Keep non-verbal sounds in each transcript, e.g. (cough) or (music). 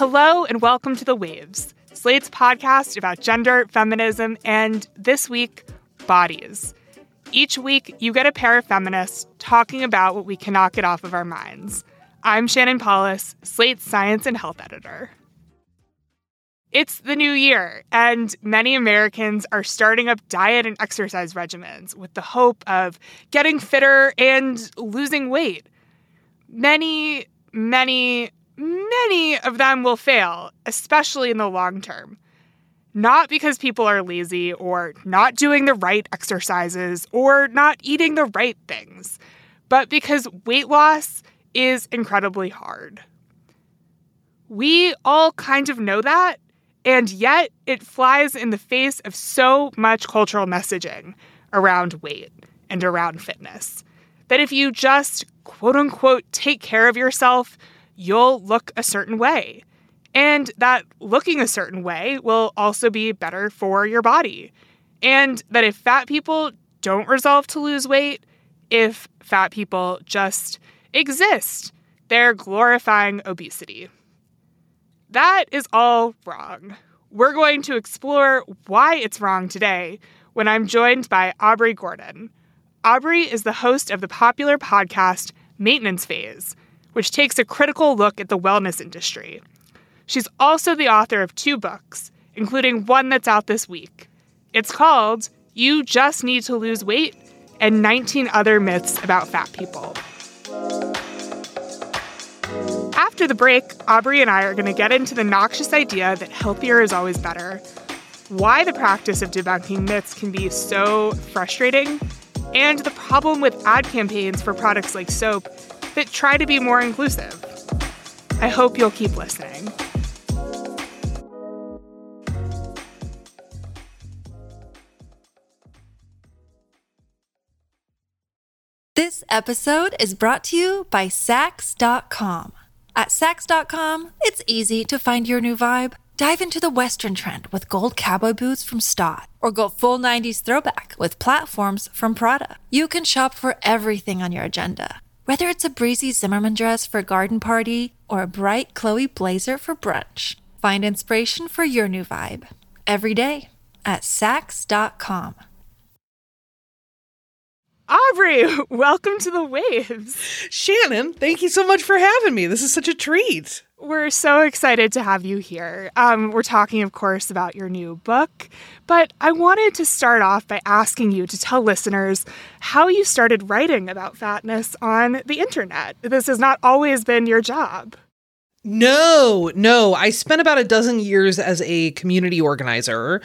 Hello, and welcome to The Waves, Slate's podcast about gender, feminism, and this week, bodies. Each week, you get a pair of feminists talking about what we cannot get off of our minds. I'm Shannon Palus, Slate's science and health editor. It's the new year, and many Americans are starting up diet and exercise regimens with the hope of getting fitter and losing weight. Many, many, many of them will fail, especially in the long term. Not because people are lazy or not doing the right exercises or not eating the right things, but because weight loss is incredibly hard. We all kind of know that, and yet it flies in the face of so much cultural messaging around weight and around fitness that if you just quote unquote take care of yourself, you'll look a certain way. And that looking a certain way will also be better for your body. And that if fat people don't resolve to lose weight, if fat people just exist, they're glorifying obesity. That is all wrong. We're going to explore why it's wrong today when I'm joined by Aubrey Gordon. Aubrey is the host of the popular podcast Maintenance Phase, which takes a critical look at the wellness industry. She's also the author of two books, including one that's out this week. It's called You Just Need to Lose Weight and 19 Other Myths About Fat People. After the break, Aubrey and I are going to get into the noxious idea that healthier is always better, why the practice of debunking myths can be so frustrating, and the problem with ad campaigns for products like soap that try to be more inclusive. I hope you'll keep listening. This episode is brought to you by Saks.com. At Saks.com, it's easy to find your new vibe. Dive into the Western trend with gold cowboy boots from Staud, or go full 90s throwback with platforms from Prada. You can shop for everything on your agenda whether it's a breezy Zimmermann dress for a garden party or a bright Chloe blazer for brunch, find inspiration for your new vibe every day at Saks.com. Aubrey, (laughs) welcome to the waves. Shannon, thank you so much for having me. This is such a treat. We're so excited to have you here. Um, we're talking, of course, about your new book, but I wanted to start off by asking you to tell listeners how you started writing about fatness on the internet. This has not always been your job. No, no. I spent about a dozen years as a community organizer,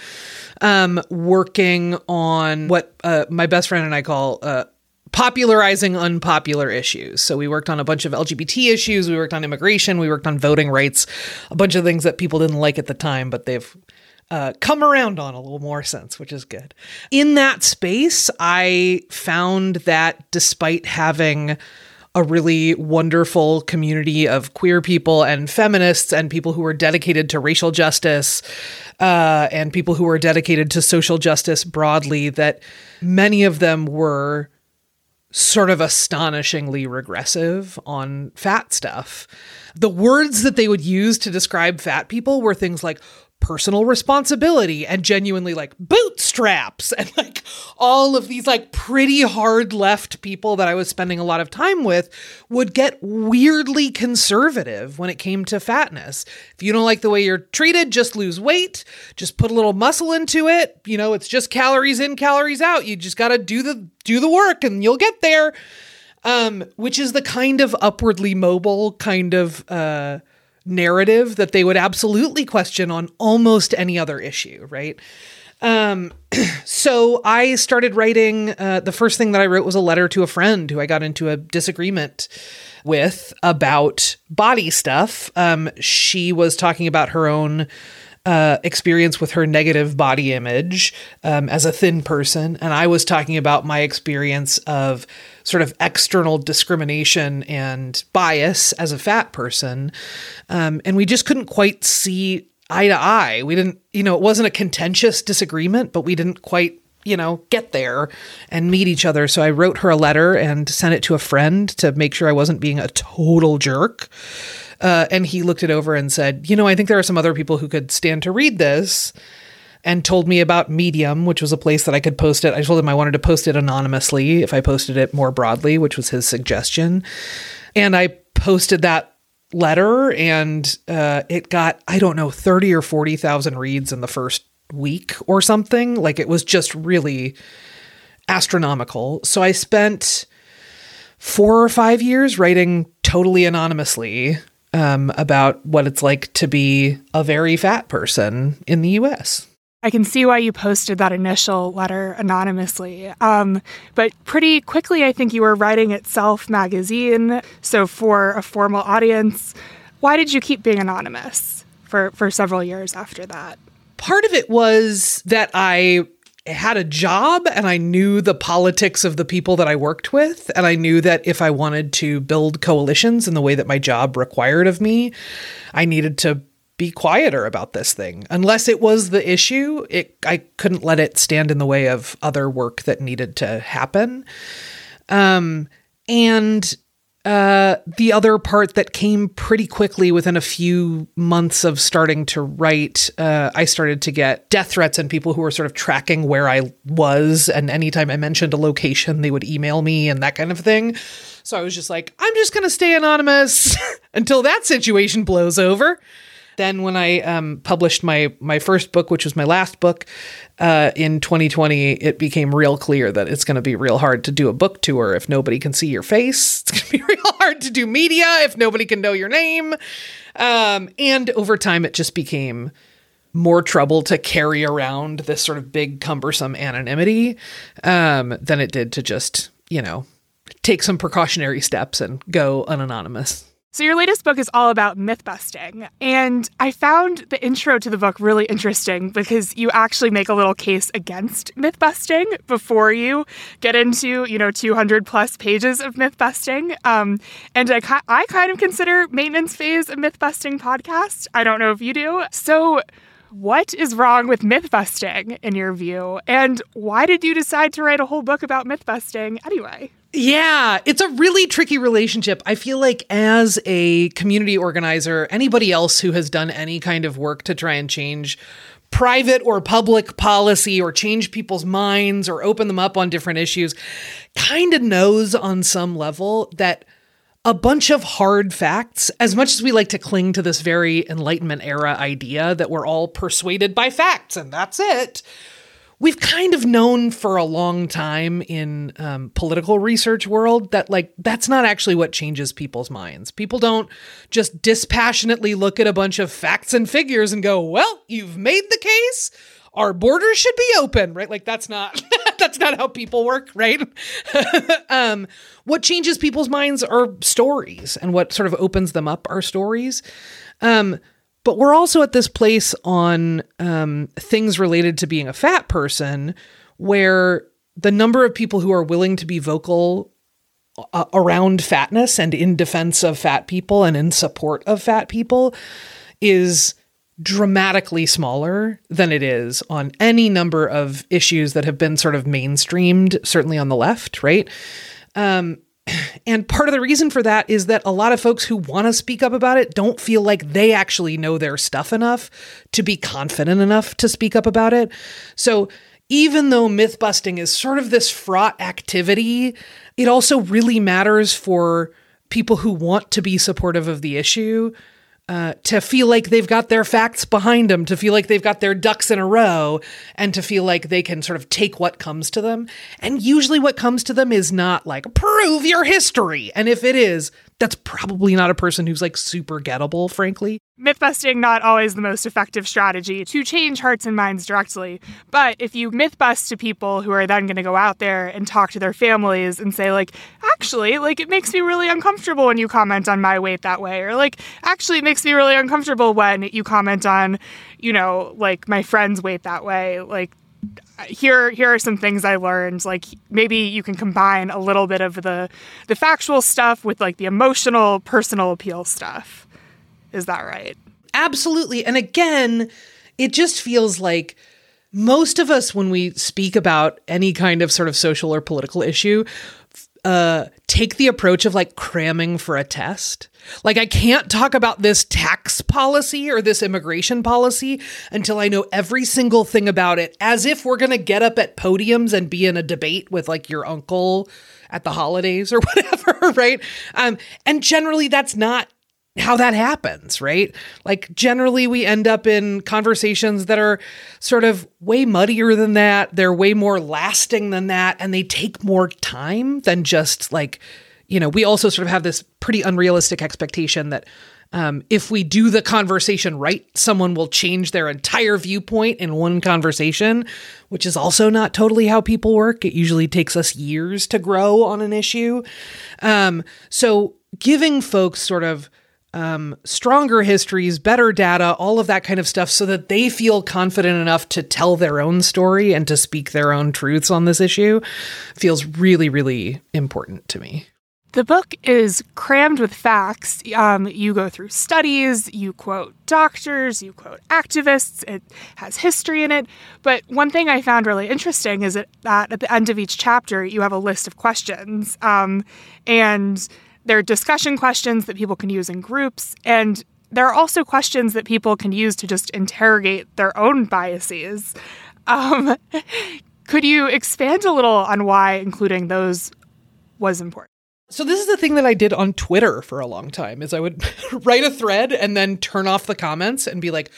um, working on what uh, my best friend and I call uh, popularizing unpopular issues. So we worked on a bunch of LGBT issues, we worked on immigration, we worked on voting rights, a bunch of things that people didn't like at the time, but they've uh, come around on a little more since, which is good. In that space, I found that despite having a really wonderful community of queer people and feminists and people who were dedicated to racial justice uh, and people who were dedicated to social justice broadly, that many of them were sort of astonishingly regressive on fat stuff. The words that they would use to describe fat people were things like personal responsibility and genuinely like bootstraps and like all of these like pretty hard left people that I was spending a lot of time with would get weirdly conservative when it came to fatness. If you don't like the way you're treated, just lose weight, just put a little muscle into it. You know, it's just calories in, calories out. You just got to do the do the work and you'll get there. Um, which is the kind of upwardly mobile kind of uh narrative that they would absolutely question on almost any other issue, right? Um, (clears throat) so I started writing. Uh, the first thing that I wrote was a letter to a friend who I got into a disagreement with about body stuff. Um, she was talking about her own uh, experience with her negative body image um, as a thin person, and I was talking about my experience of sort of external discrimination and bias as a fat person, um, and we just couldn't quite see eye to eye. We didn't, you know, it wasn't a contentious disagreement, but we didn't quite you know, get there and meet each other. So I wrote her a letter and sent it to a friend to make sure I wasn't being a total jerk. Uh, and he looked it over and said, You know, I think there are some other people who could stand to read this. And told me about Medium, which was a place that I could post it. I told him I wanted to post it anonymously if I posted it more broadly, which was his suggestion. And I posted that letter, and uh, it got, I don't know, 30 or 40,000 reads in the first week or something. Like it was just really astronomical. So I spent four or five years writing totally anonymously um, about what it's like to be a very fat person in the US. I can see why you posted that initial letter anonymously. Um, but pretty quickly, I think you were writing at Self magazine. So, for a formal audience, why did you keep being anonymous for, for several years after that? Part of it was that I had a job and I knew the politics of the people that I worked with. And I knew that if I wanted to build coalitions in the way that my job required of me, I needed to be quieter about this thing. Unless it was the issue, it I couldn't let it stand in the way of other work that needed to happen. Um, and uh, the other part that came pretty quickly within a few months of starting to write, uh, I started to get death threats and people who were sort of tracking where I was. And anytime I mentioned a location, they would email me and that kind of thing. So I was just like, I'm just going to stay anonymous (laughs) until that situation blows over. Then when I um, published my my first book, which was my last book uh, in 2020, it became real clear that it's going to be real hard to do a book tour if nobody can see your face. It's going to be (laughs) real hard to do media if nobody can know your name. Um, and over time, it just became more trouble to carry around this sort of big, cumbersome anonymity um, than it did to just, you know, take some precautionary steps and go unanonymous. So, your latest book is all about myth busting. And I found the intro to the book really interesting because you actually make a little case against myth busting before you get into, you know, 200 plus pages of myth busting. Um, and I, I kind of consider Maintenance Phase a myth busting podcast. I don't know if you do. So, what is wrong with myth busting in your view? And why did you decide to write a whole book about myth busting anyway? Yeah, it's a really tricky relationship. I feel like as a community organizer, anybody else who has done any kind of work to try and change private or public policy or change people's minds or open them up on different issues kind of knows on some level that a bunch of hard facts, as much as we like to cling to this very Enlightenment era idea that we're all persuaded by facts and that's it we've kind of known for a long time in um, political research world that like that's not actually what changes people's minds. People don't just dispassionately look at a bunch of facts and figures and go well you've made the case. Our borders should be open right? Like that's not (laughs) that's not how people work right? (laughs) Um, what changes people's minds are stories and what sort of opens them up are stories. Um, but we're also at this place on um, things related to being a fat person where the number of people who are willing to be vocal uh, around fatness and in defense of fat people and in support of fat people is dramatically smaller than it is on any number of issues that have been sort of mainstreamed, certainly on the left, right? Um, (clears throat) and part of the reason for that is that a lot of folks who want to speak up about it don't feel like they actually know their stuff enough to be confident enough to speak up about it. So, even though myth busting is sort of this fraught activity, it also really matters for people who want to be supportive of the issue uh, to feel like they've got their facts behind them, to feel like they've got their ducks in a row, and to feel like they can sort of take what comes to them. And usually, what comes to them is not like, prove your history. And if it is, that's probably not a person who's like super gettable, frankly. Myth busting not always the most effective strategy to change hearts and minds directly. But if you myth bust to people who are then going to go out there and talk to their families and say, like, actually, like, it makes me really uncomfortable when you comment on my weight that way, or like, actually, it makes me really uncomfortable when you comment on, you know, like my friend's weight that way, like, here here are some things I learned. Like maybe you can combine a little bit of the the factual stuff with like the emotional, personal appeal stuff. Is that right? Absolutely. And again, it just feels like most of us when we speak about any kind of sort of social or political issue uh take the approach of like cramming for a test. Like I can't talk about this tax policy or this immigration policy until I know every single thing about it as if we're going to get up at podiums and be in a debate with like your uncle at the holidays or (laughs) whatever, right? Um and generally that's not how that happens, right? Like generally we end up in conversations that are sort of way muddier than that. They're way more lasting than that and they take more time than just like, you know, we also sort of have this pretty unrealistic expectation that um, if we do the conversation right, someone will change their entire viewpoint in one conversation, which is also not totally how people work. It usually takes us years to grow on an issue. Um, so giving folks sort of um, stronger histories, better data, all of that kind of stuff, so that they feel confident enough to tell their own story and to speak their own truths on this issue feels really, really important to me. The book is crammed with facts. Um, you go through studies, you quote doctors, you quote activists, it has history in it. But one thing I found really interesting is that, at the end of each chapter, you have a list of questions. Um, and there are discussion questions that people can use in groups. And there are also questions that people can use to just interrogate their own biases. Um, (laughs) could you expand a little on why including those was important? So this is the thing that I did on Twitter for a long time is I would (laughs) write a thread and then turn off the comments and be like,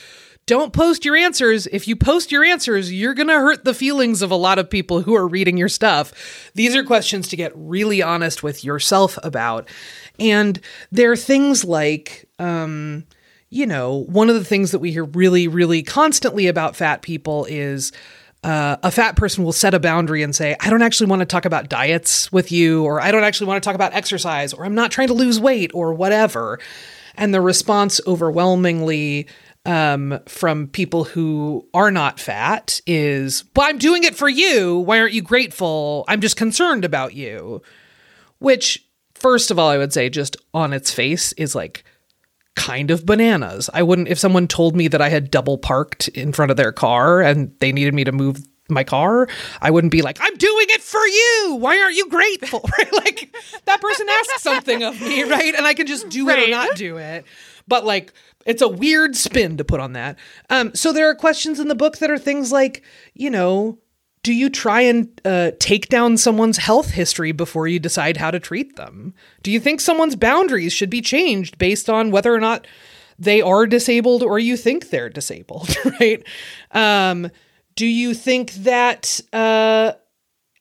don't post your answers. If you post your answers, you're going to hurt the feelings of a lot of people who are reading your stuff. These are questions to get really honest with yourself about. And there are things like, um, you know, one of the things that we hear really, really constantly about fat people is, uh, a fat person will set a boundary and say, I don't actually want to talk about diets with you, or I don't actually want to talk about exercise, or I'm not trying to lose weight, or whatever. And the response overwhelmingly um, from people who are not fat is, well, I'm doing it for you. Why aren't you grateful? I'm just concerned about you. Which, first of all, I would say just on its face is like kind of bananas. I wouldn't, if someone told me that I had double parked in front of their car and they needed me to move my car, I wouldn't be like, I'm doing it for you. Why aren't you grateful? (laughs) Right? Like that person asked something of me, right? And I can just do it or not do it. But like, it's a weird spin to put on that. Um, so there are questions in the book that are things like, you know, do you try and uh, take down someone's health history before you decide how to treat them? Do you think someone's boundaries should be changed based on whether or not they are disabled or you think they're disabled, (laughs) right? Um, do you think that uh,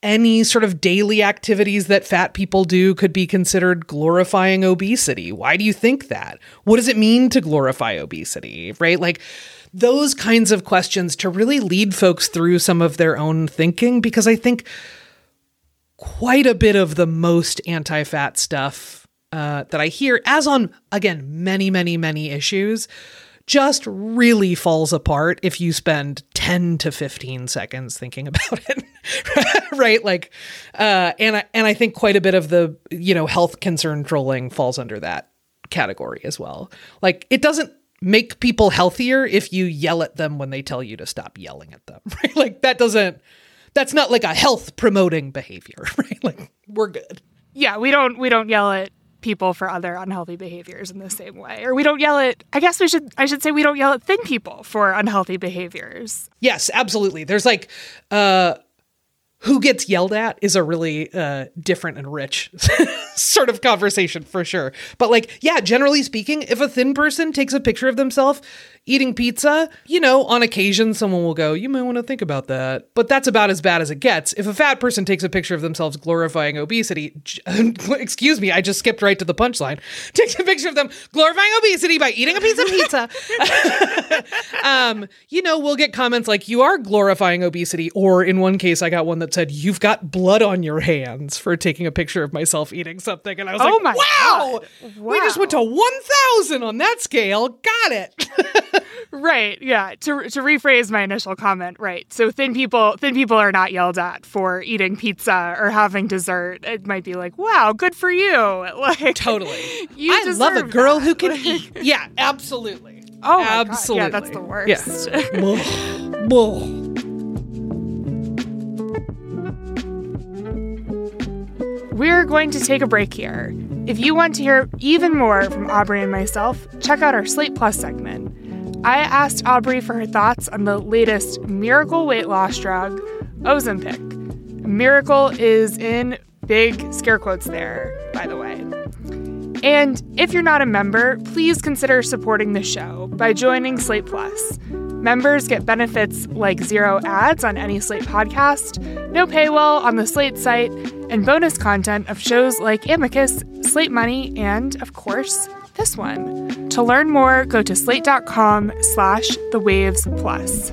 any sort of daily activities that fat people do could be considered glorifying obesity? Why do you think that? What does it mean to glorify obesity, right? Like those kinds of questions to really lead folks through some of their own thinking because I think quite a bit of the most anti fat stuff uh, that I hear, as on, again, many, many, many issues, just really falls apart if you spend 10 to 15 seconds thinking about it (laughs) (laughs) right? Like uh and i and i think quite a bit of the you know health concern trolling falls under that category as well. Like it doesn't make people healthier if you yell at them when they tell you to stop yelling at them (laughs) right? Like that doesn't that's not like a health promoting behavior (laughs) right? Like we're good. Yeah we don't we don't yell at people for other unhealthy behaviors in the same way. Or we don't yell at i guess we should i should say we don't yell at thin people for unhealthy behaviors. Yes absolutely. There's like uh who gets yelled at is a really uh, different and rich (laughs) sort of conversation for sure. But like, yeah, generally speaking, if a thin person takes a picture of themselves eating pizza, you know, on occasion someone will go, you might want to think about that. But that's about as bad as it gets. If a fat person takes a picture of themselves glorifying obesity, (laughs) excuse me, I just skipped right to the punchline. (laughs) Takes a picture of them glorifying obesity by eating a piece of pizza. um, you know, we'll get comments like, you are glorifying obesity. Or in one case, I got one that said, you've got blood on your hands for taking a picture of myself eating something. And I was oh like, my wow, God. we just went to 1,000 on that scale. Got it. (laughs) right. Yeah. To to rephrase my initial comment, right. So thin people thin people are not yelled at for eating pizza or having dessert. It might be like, wow, good for you. (laughs) Like totally. You I love a girl that. who can eat. Yeah, absolutely. (laughs) Oh absolutely. Yeah, that's the worst. Yeah. We're going to take a break here. If you want to hear even more from Aubrey and myself, check out our Slate Plus segment. I asked Aubrey for her thoughts on the latest miracle weight loss drug, Ozempic. Miracle is in big scare quotes there, by the way. And if you're not a member, please consider supporting the show by joining Slate Plus. Members get benefits like zero ads on any Slate podcast, no paywall on the Slate site, and bonus content of shows like Amicus, Slate Money, and, of course, this one. To learn more, go to slate.com slash the waves plus.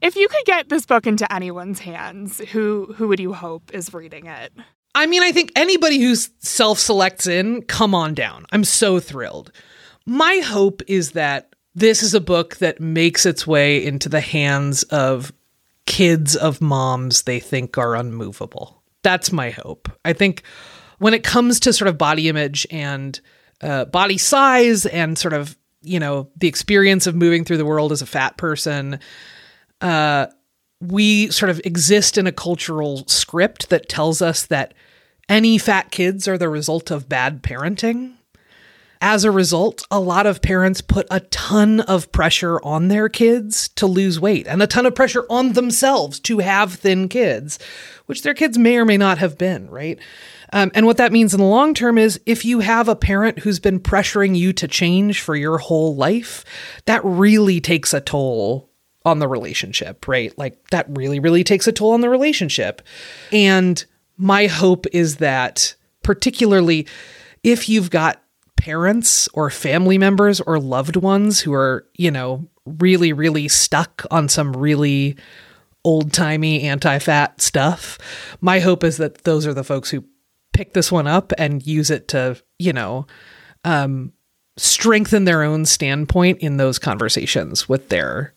If you could get this book into anyone's hands, who who would you hope is reading it? I mean, I think anybody who self selects in, come on down. I'm so thrilled. My hope is that this is a book that makes its way into the hands of kids of moms they think are unmovable. That's my hope. I think when it comes to sort of body image and uh, body size and sort of, you know, the experience of moving through the world as a fat person, uh, we sort of exist in a cultural script that tells us that any fat kids are the result of bad parenting. As a result, a lot of parents put a ton of pressure on their kids to lose weight and a ton of pressure on themselves to have thin kids, which their kids may or may not have been, right? Um, and what that means in the long term is if you have a parent who's been pressuring you to change for your whole life, that really takes a toll on the relationship, right? Like that really, really takes a toll on the relationship. And my hope is that, particularly if you've got parents or family members or loved ones who are, you know, really, really stuck on some really old timey anti fat stuff, my hope is that those are the folks who pick this one up and use it to, you know, um, strengthen their own standpoint in those conversations with their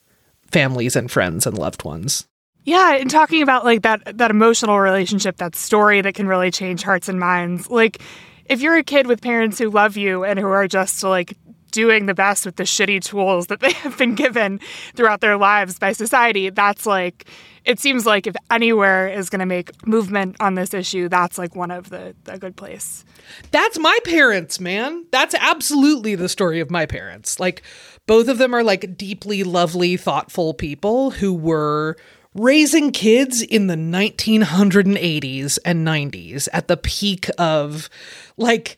families and friends and loved ones. Yeah, and talking about like that that emotional relationship, that story that can really change hearts and minds. Like if you're a kid with parents who love you and who are just like doing the best with the shitty tools that they (laughs) have been given throughout their lives by society, that's like it seems like if anywhere is going to make movement on this issue, that's like one of the a good place. That's my parents, man. That's absolutely the story of my parents. Like both of them are like deeply lovely, thoughtful people who were raising kids in the 1980s and 90s at the peak of like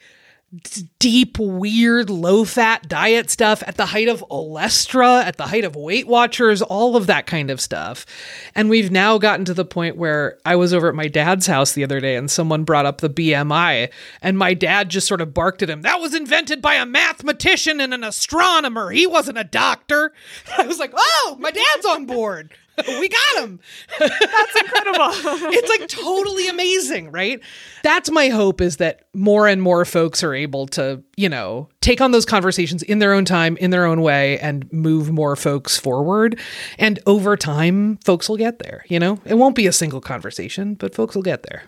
deep, weird, low fat diet stuff at the height of Olestra, at the height of Weight Watchers, all of that kind of stuff. And we've now gotten to the point where I was over at my dad's house the other day and someone brought up the BMI, and my dad just sort of barked at him. That was invented by a mathematician and an astronomer. He wasn't a doctor. (laughs) I was like, oh, my dad's on board. (laughs) we got him. (laughs) That's incredible. (laughs) it's like totally amazing, right? That's my hope is that more and more folks are able to, you know, take on those conversations in their own time, in their own way, and move more folks forward. And over time, folks will get there, you know? It won't be a single conversation, but folks will get there.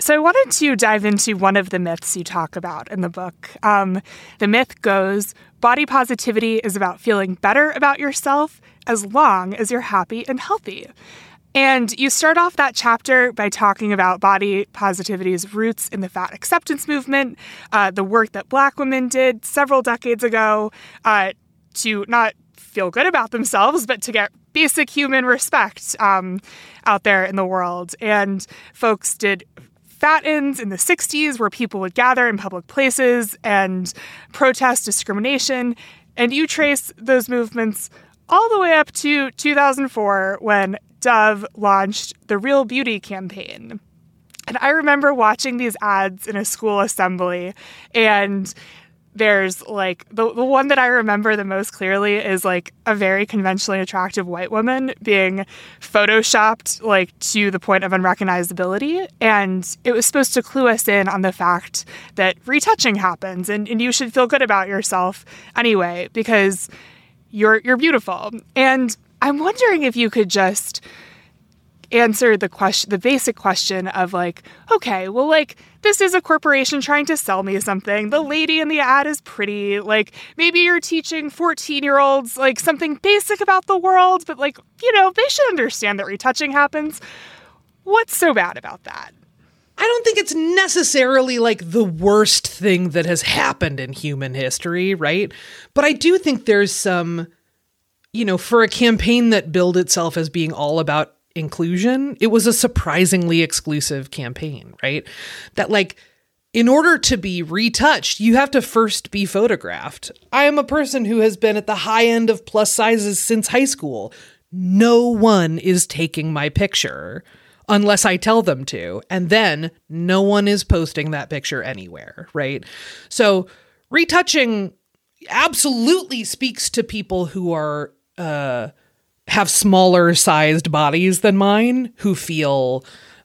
So, I wanted to dive into one of the myths you talk about in the book. Um, the myth goes body positivity is about feeling better about yourself as long as you're happy and healthy. And you start off that chapter by talking about body positivity's roots in the fat acceptance movement, uh, the work that Black women did several decades ago uh, to not feel good about themselves, but to get basic human respect um, out there in the world. And folks did fat ins in the 60s where people would gather in public places and protest discrimination. And you trace those movements all the way up to 2004 when Dove launched the Real Beauty campaign. And I remember watching these ads in a school assembly and there's like the, the one that I remember the most clearly is like a very conventionally attractive white woman being photoshopped like to the point of unrecognizability. And it was supposed to clue us in on the fact that retouching happens and, and you should feel good about yourself anyway, because you're you're beautiful. And I'm wondering if you could just answer the question the basic question of like okay well like this is a corporation trying to sell me something. The lady in the ad is pretty like maybe you're teaching 14 year olds like something basic about the world but like you know they should understand that retouching happens. What's so bad about that? I don't think it's necessarily like the worst thing that has happened in human history, right? But I do think there's some, you know, for a campaign that billed itself as being all about inclusion, it was a surprisingly exclusive campaign, right? That, like, in order to be retouched, you have to first be photographed. I am a person who has been at the high end of plus sizes since high school. No one is taking my picture unless I tell them to. And then no one is posting that picture anywhere, right? So retouching absolutely speaks to people who are uh have smaller sized bodies than mine who feel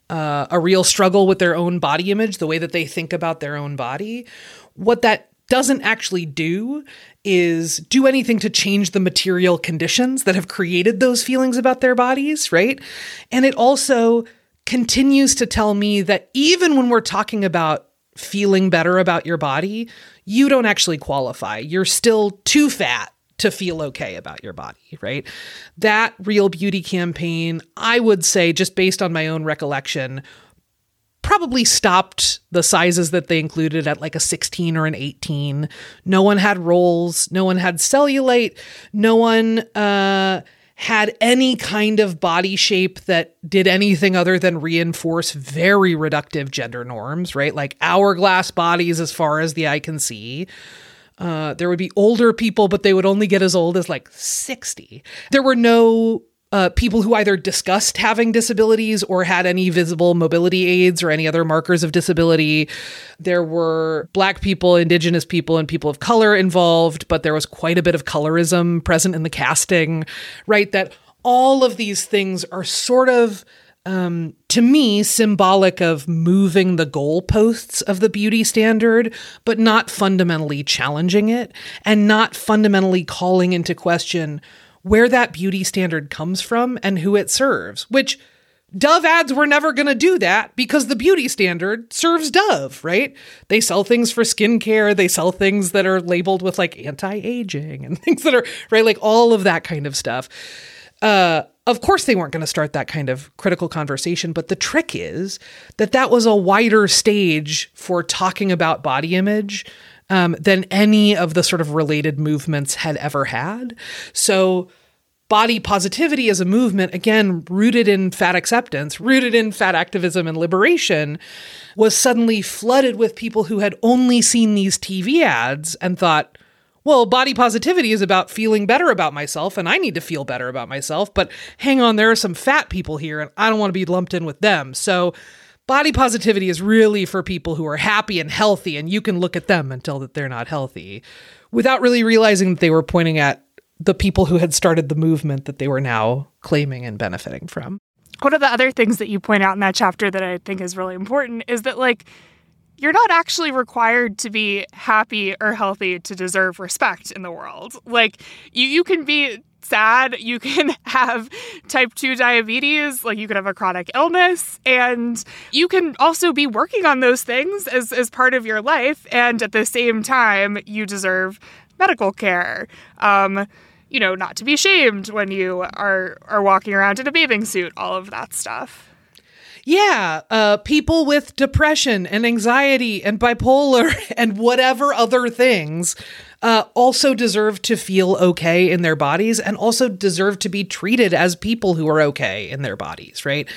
uh, a real struggle with their own body image, the way that they think about their own body. What that doesn't actually do is do anything to change the material conditions that have created those feelings about their bodies, right? And it also continues to tell me that even when we're talking about feeling better about your body, you don't actually qualify. You're still too fat to feel okay about your body, right? That real beauty campaign, I would say, just based on my own recollection, probably stopped the sizes that they included at like a 16 or an 18. No one had rolls, no one had cellulite, no one uh, had any kind of body shape that did anything other than reinforce very reductive gender norms, right? Like hourglass bodies as far as the eye can see. Uh, there would be older people, but they would only get as old as like 60. There were no uh, people who either discussed having disabilities or had any visible mobility aids or any other markers of disability. There were Black people, Indigenous people, and people of color involved, but there was quite a bit of colorism present in the casting, right? That all of these things are sort of um, to me, symbolic of moving the goalposts of the beauty standard, but not fundamentally challenging it and not fundamentally calling into question where that beauty standard comes from and who it serves, which Dove ads were never going to do that because the beauty standard serves Dove, right? They sell things for skincare, they sell things that are labeled with like anti aging and (laughs) things that are, right? Like all of that kind of stuff. Uh, of course, they weren't going to start that kind of critical conversation, but the trick is that that was a wider stage for talking about body image um, than any of the sort of related movements had ever had. So body positivity as a movement, again, rooted in fat acceptance, rooted in fat activism and liberation, was suddenly flooded with people who had only seen these TV ads and thought, well, body positivity is about feeling better about myself, and I need to feel better about myself. But hang on, there are some fat people here, and I don't want to be lumped in with them. So, body positivity is really for people who are happy and healthy, and you can look at them and tell that they're not healthy without really realizing that they were pointing at the people who had started the movement that they were now claiming and benefiting from. One of the other things that you point out in that chapter that I think is really important is that, like, you're not actually required to be happy or healthy to deserve respect in the world. Like, you, you can be sad, you (laughs) can have type 2 diabetes, like you could have a chronic illness, and you can also be working on those things as, as part of your life. And at the same time, you deserve medical care. Um, you know, not to be shamed when you are are walking around in a bathing suit, all of that stuff. Yeah, uh, people with depression and anxiety and bipolar (laughs) and whatever other things uh, also deserve to feel okay in their bodies and also deserve to be treated as people who are okay in their bodies, right?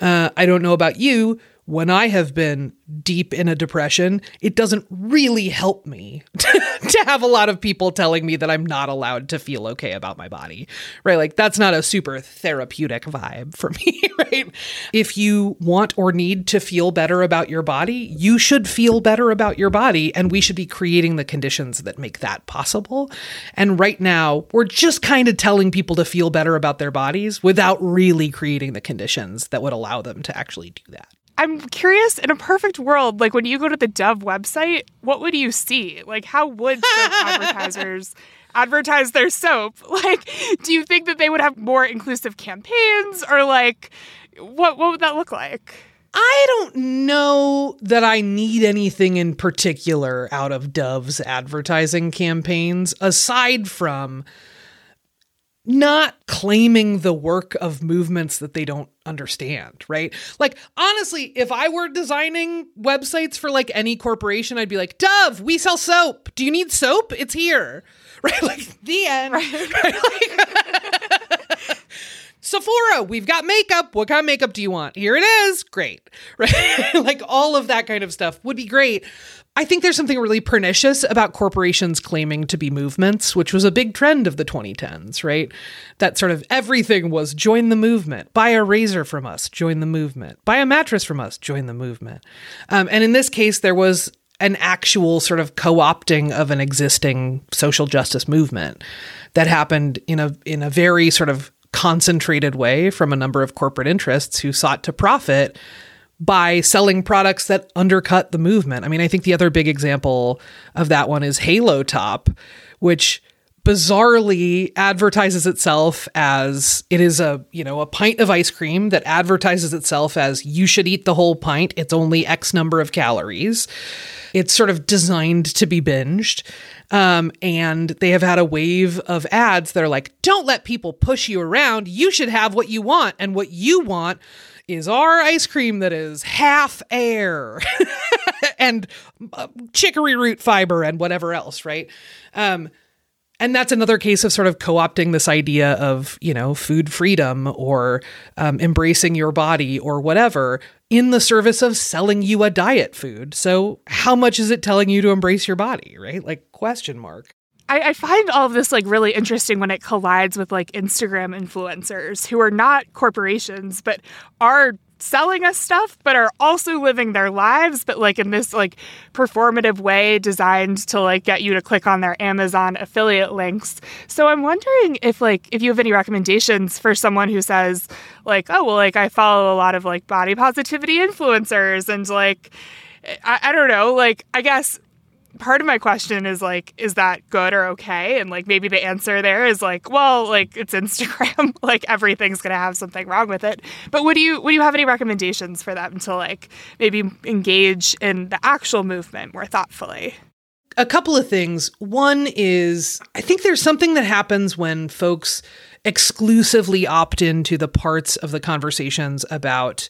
Uh, I don't know about you, when I have been deep in a depression, it doesn't really help me (laughs) to have a lot of people telling me that I'm not allowed to feel okay about my body, right? Like, that's not a super therapeutic vibe for (laughs) me, right? If you want or need to feel better about your body, you should feel better about your body, and we should be creating the conditions that make that possible. And right now, we're just kind of telling people to feel better about their bodies without really creating the conditions that would allow them to actually do that. I'm curious in a perfect world, like when you go to the Dove website, what would you see? Like, how would soap (laughs) advertisers advertise their soap? (laughs) Like, do you think that they would have more inclusive campaigns or like what what would that look like? I don't know that I need anything in particular out of Dove's advertising campaigns aside from not claiming the work of movements that they don't understand, right? Like, honestly, if I were designing websites for like any corporation, I'd be like, Dove, we sell soap. Do you need soap? It's here. (laughs) Right? Like, the end. Right. (laughs) right? Like, (laughs) Sephora, we've got makeup. What kind of makeup do you want? Here it is. Great. Right? like, all of that kind of stuff would be great. I think there's something really pernicious about corporations claiming to be movements, which was a big trend of the 2010s, right? That sort of everything was join the movement, buy a razor from us, join the movement, buy a mattress from us, join the movement. Um, and in this case, there was an actual sort of co-opting of an existing social justice movement that happened in a in a very sort of concentrated way from a number of corporate interests who sought to profit by selling products that undercut the movement. I mean, I think the other big example of that one is Halo Top, which bizarrely advertises itself as it is a, you know, a pint of ice cream that advertises itself as you should eat the whole pint. It's only X number of calories. It's sort of designed to be binged. Um, and they have had a wave of ads that are like, don't let people push you around. You should have what you want. And what you want is our ice cream that is half air (laughs) and uh, chicory root fiber and whatever else, right? Um, and that's another case of sort of co-opting this idea of you know food freedom or um, embracing your body or whatever in the service of selling you a diet food. So how much is it telling you to embrace your body right? Like question mark I, I, find all of this like really interesting when it collides with like Instagram influencers who are not corporations but are selling us stuff but are also living their lives but like in this like performative way designed to like get you to click on their Amazon affiliate links. So I'm wondering if like if you have any recommendations for someone who says like oh well like I follow a lot of like body positivity influencers and like I, I don't know like I guess part of my question is like is that good or okay? And like maybe the answer there is like well like it's instagram. (laughs) Like everything's gonna have something wrong with it. But would you would you have any recommendations for them to like maybe engage in the actual movement more thoughtfully? A couple of things. One is i think there's something that happens when folks exclusively opt into the parts of the conversations about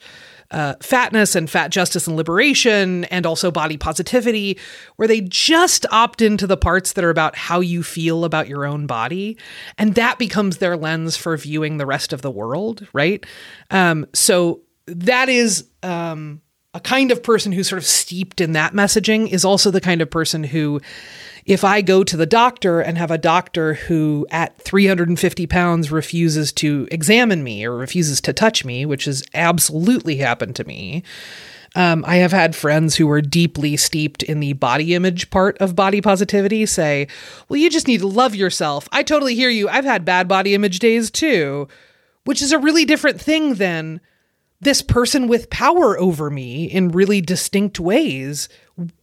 uh, fatness and fat justice and liberation, and also body positivity, where they just opt into the parts that are about how you feel about your own body. And that becomes their lens for viewing the rest of the world, right? Um, so that is. Um, a kind of person who's sort of steeped in that messaging is also the kind of person who if I go to the doctor and have a doctor who at 350 pounds refuses to examine me or refuses to touch me, which has absolutely happened to me, um, I have had friends who were deeply steeped in the body image part of body positivity say, Well, you just need to love yourself. I totally hear you. I've had bad body image days too, which is a really different thing than this person with power over me in really distinct ways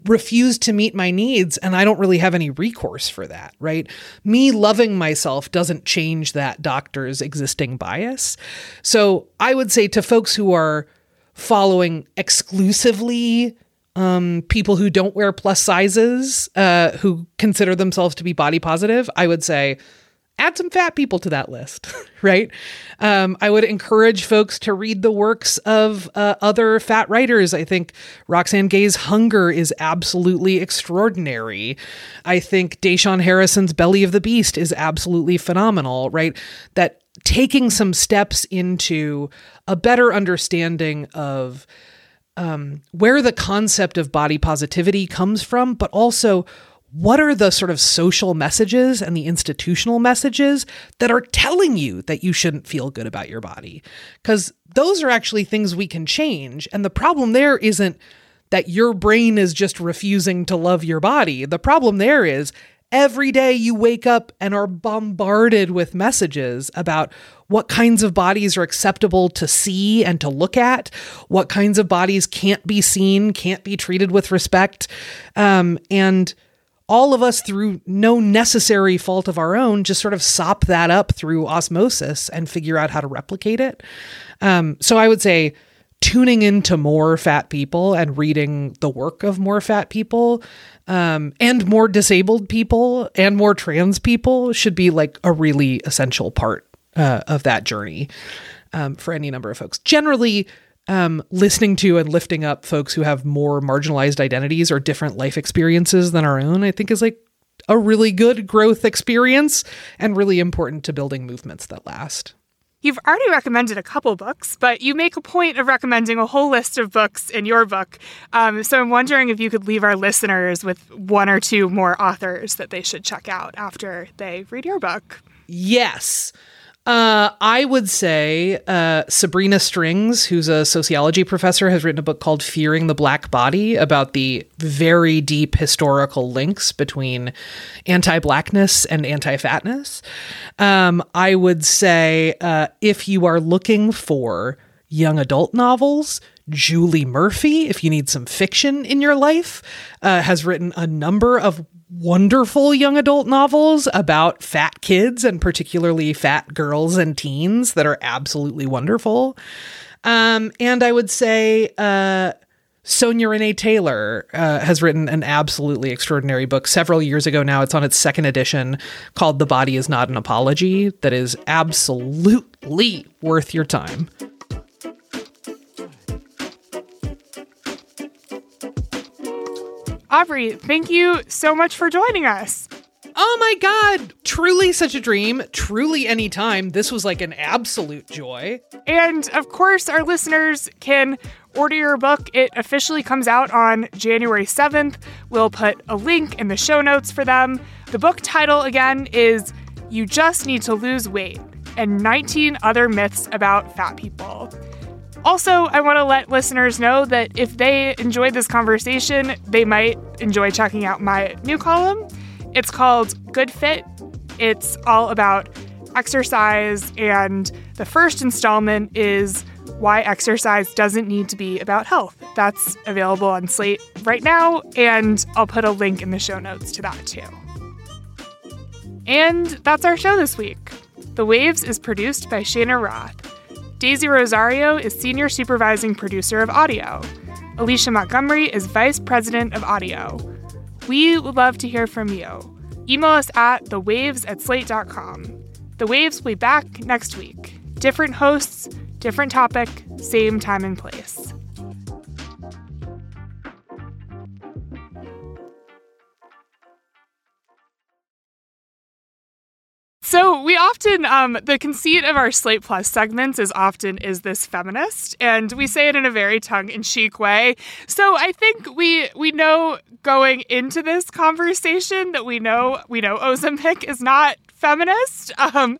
refused to meet my needs and I don't really have any recourse for that, right? Me loving myself doesn't change that doctor's existing bias. So I would say to folks who are following exclusively um, people who don't wear plus sizes, uh, who consider themselves to be body positive, I would say, add some fat people to that list, (laughs) right? Um, I would encourage folks to read the works of uh, other fat writers. I think Roxane Gay's Hunger is absolutely extraordinary. I think Da'Shaun Harrison's Belly of the Beast is absolutely phenomenal, right? That taking some steps into a better understanding of um, where the concept of body positivity comes from, but also what are the sort of social messages and the institutional messages that are telling you that you shouldn't feel good about your body? Because those are actually things we can change. And the problem there isn't that your brain is just refusing to love your body. The problem there is every day you wake up and are bombarded with messages about what kinds of bodies are acceptable to see and to look at, what kinds of bodies can't be seen, can't be treated with respect. Um, and all of us, through no necessary fault of our own, just sort of sop that up through osmosis and figure out how to replicate it. Um, so I would say tuning into more fat people and reading the work of more fat people um, and more disabled people and more trans people should be like a really essential part uh, of that journey um, for any number of folks. Generally, um, listening to and lifting up folks who have more marginalized identities or different life experiences than our own, I think is like a really good growth experience and really important to building movements that last. You've already recommended a couple books, but you make a point of recommending a whole list of books in your book. Um, so I'm wondering if you could leave our listeners with one or two more authors that they should check out after they read your book. Yes. Uh, I would say uh, Sabrina Strings, who's a sociology professor, has written a book called Fearing the Black Body about the very deep historical links between anti blackness and anti fatness. Um, I would say uh, if you are looking for young adult novels, Julie Murphy, if you need some fiction in your life, uh, has written a number of wonderful young adult novels about fat kids and particularly fat girls and teens that are absolutely wonderful. Um, and I would say uh, Sonya Renee Taylor uh, has written an absolutely extraordinary book several years ago now. It's on its second edition called The Body is Not an Apology, that is absolutely worth your time. Aubrey, thank you so much for joining us. Oh my God, truly such a dream. Truly anytime. This was like an absolute joy. And of course, our listeners can order your book. It officially comes out on January 7th. We'll put a link in the show notes for them. The book title again is You Just Need to Lose Weight and 19 Other Myths About Fat People. Also, I want to let listeners know that if they enjoyed this conversation, they might enjoy checking out my new column. It's called Good Fit. It's all about exercise, and the first installment is why exercise doesn't need to be about health. That's available on Slate right now, and I'll put a link in the show notes to that too. And that's our show this week. The Waves is produced by Shana Roth. Daisy Rosario is Senior Supervising Producer of Audio. Alicia Montgomery is Vice President of Audio. We would love to hear from you. Email us at thewaves at slate.com. The Waves will be back next week. Different hosts, different topic, same time and place. Often, um, the conceit of our Slate Plus segments is often is this feminist, and we say it in a very tongue-in-cheek way. So I think we we know going into this conversation that we know we know Ozempic is not feminist, um,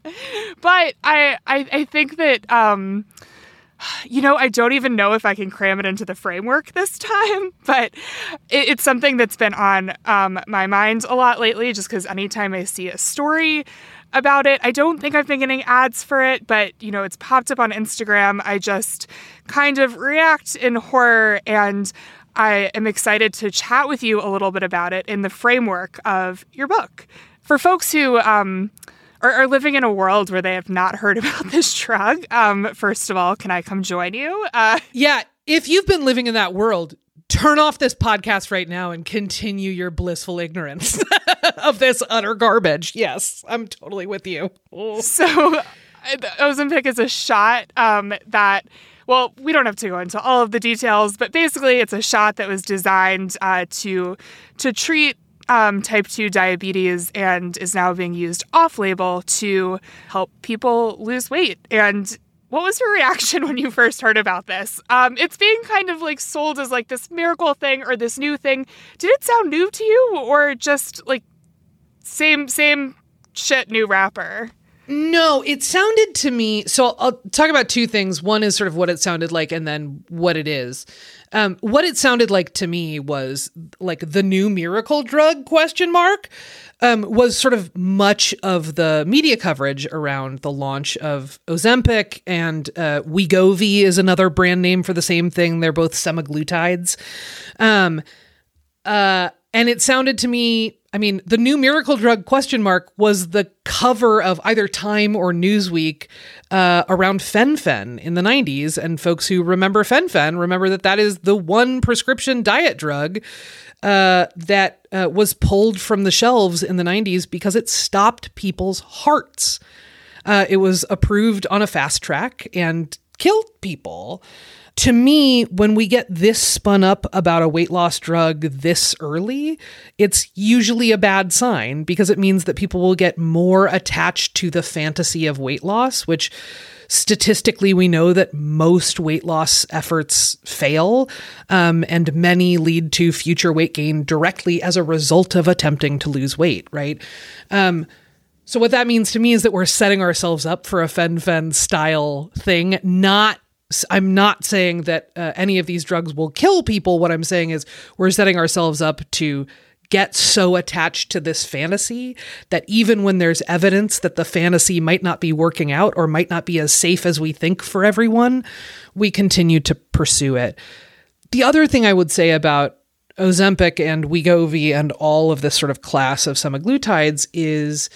but I, I I think that. Um, you know, I don't even know if I can cram it into the framework this (laughs) time, but it, it's something that's been on um, my mind a lot lately just because anytime I see a story about it, I don't think I've been getting ads for it, but you know, it's popped up on Instagram. I just kind of react in horror and I am excited to chat with you a little bit about it in the framework of your book. For folks who, um, are, living in a world where they have not heard (laughs) about this drug, um, first of all, can I come join you? Uh, yeah, if you've been living in that world, turn off this podcast right now and continue your blissful ignorance (laughs) of this utter garbage. Yes, I'm totally with you. So, Ozempic is a shot um, that. Well, we don't have to go into all of the details, but basically, it's a shot that was designed uh, to to treat um, type 2 diabetes and is now being used off label to help people lose weight. And what was your reaction when you first heard about this? Um, it's being kind of like sold as like this miracle thing or this new thing. Did it sound new to you or just like same, same shit, new wrapper? No, it sounded to me. So I'll, I'll, talk about two things. One is sort of what it sounded like, and then what it is. Um, what it sounded like to me was like the new miracle drug question mark. Um, was sort of much of the media coverage around the launch of Ozempic and uh, Wegovy is another brand name for the same thing. They're both semaglutides. Um, uh, and it sounded to me I mean, the new miracle drug question mark was the cover of either Time or Newsweek uh, around fen-phen in the 90s. And folks who remember fen-phen remember that that is the one prescription diet drug uh, that uh, was pulled from the shelves in the 90s because it stopped people's hearts. Uh, it was approved on a fast track and killed people to me, when we get this spun up about a weight loss drug this early, it's usually a bad sign because it means that people will get more attached to the fantasy of weight loss, which statistically we know that most weight loss efforts fail um, and many lead to future weight gain directly as a result of attempting to lose weight, right? Um, so what that means to me is that we're setting ourselves up for a fen-phen style thing, not I'm not saying that uh, any of these drugs will kill people. What I'm saying is we're setting ourselves up to get so attached to this fantasy that even when there's evidence that the fantasy might not be working out or might not be as safe as we think for everyone, we continue to pursue it. The other thing I would say about Ozempic and Wegovy and all of this sort of class of semaglutides is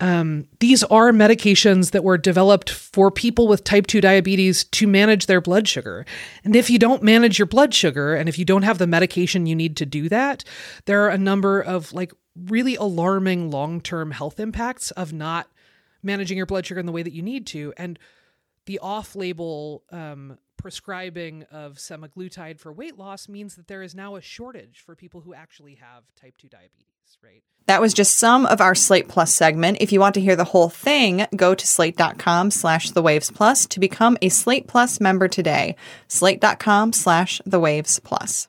um, these are medications that were developed for people with type 2 diabetes to manage their blood sugar. And if you don't manage your blood sugar and if you don't have the medication you need to do that, there are a number of like really alarming long term health impacts of not managing your blood sugar in the way that you need to. And the off label um, prescribing of semaglutide for weight loss means that there is now a shortage for people who actually have type 2 diabetes, right? That was just some of our Slate Plus segment. If you want to hear the whole thing, go to slate.com slash the waves plus to become a Slate Plus member today. Slate.com slash the waves plus.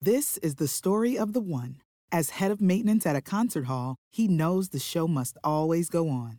This is the story of the one. As head of maintenance at a concert hall, he knows the show must always go on.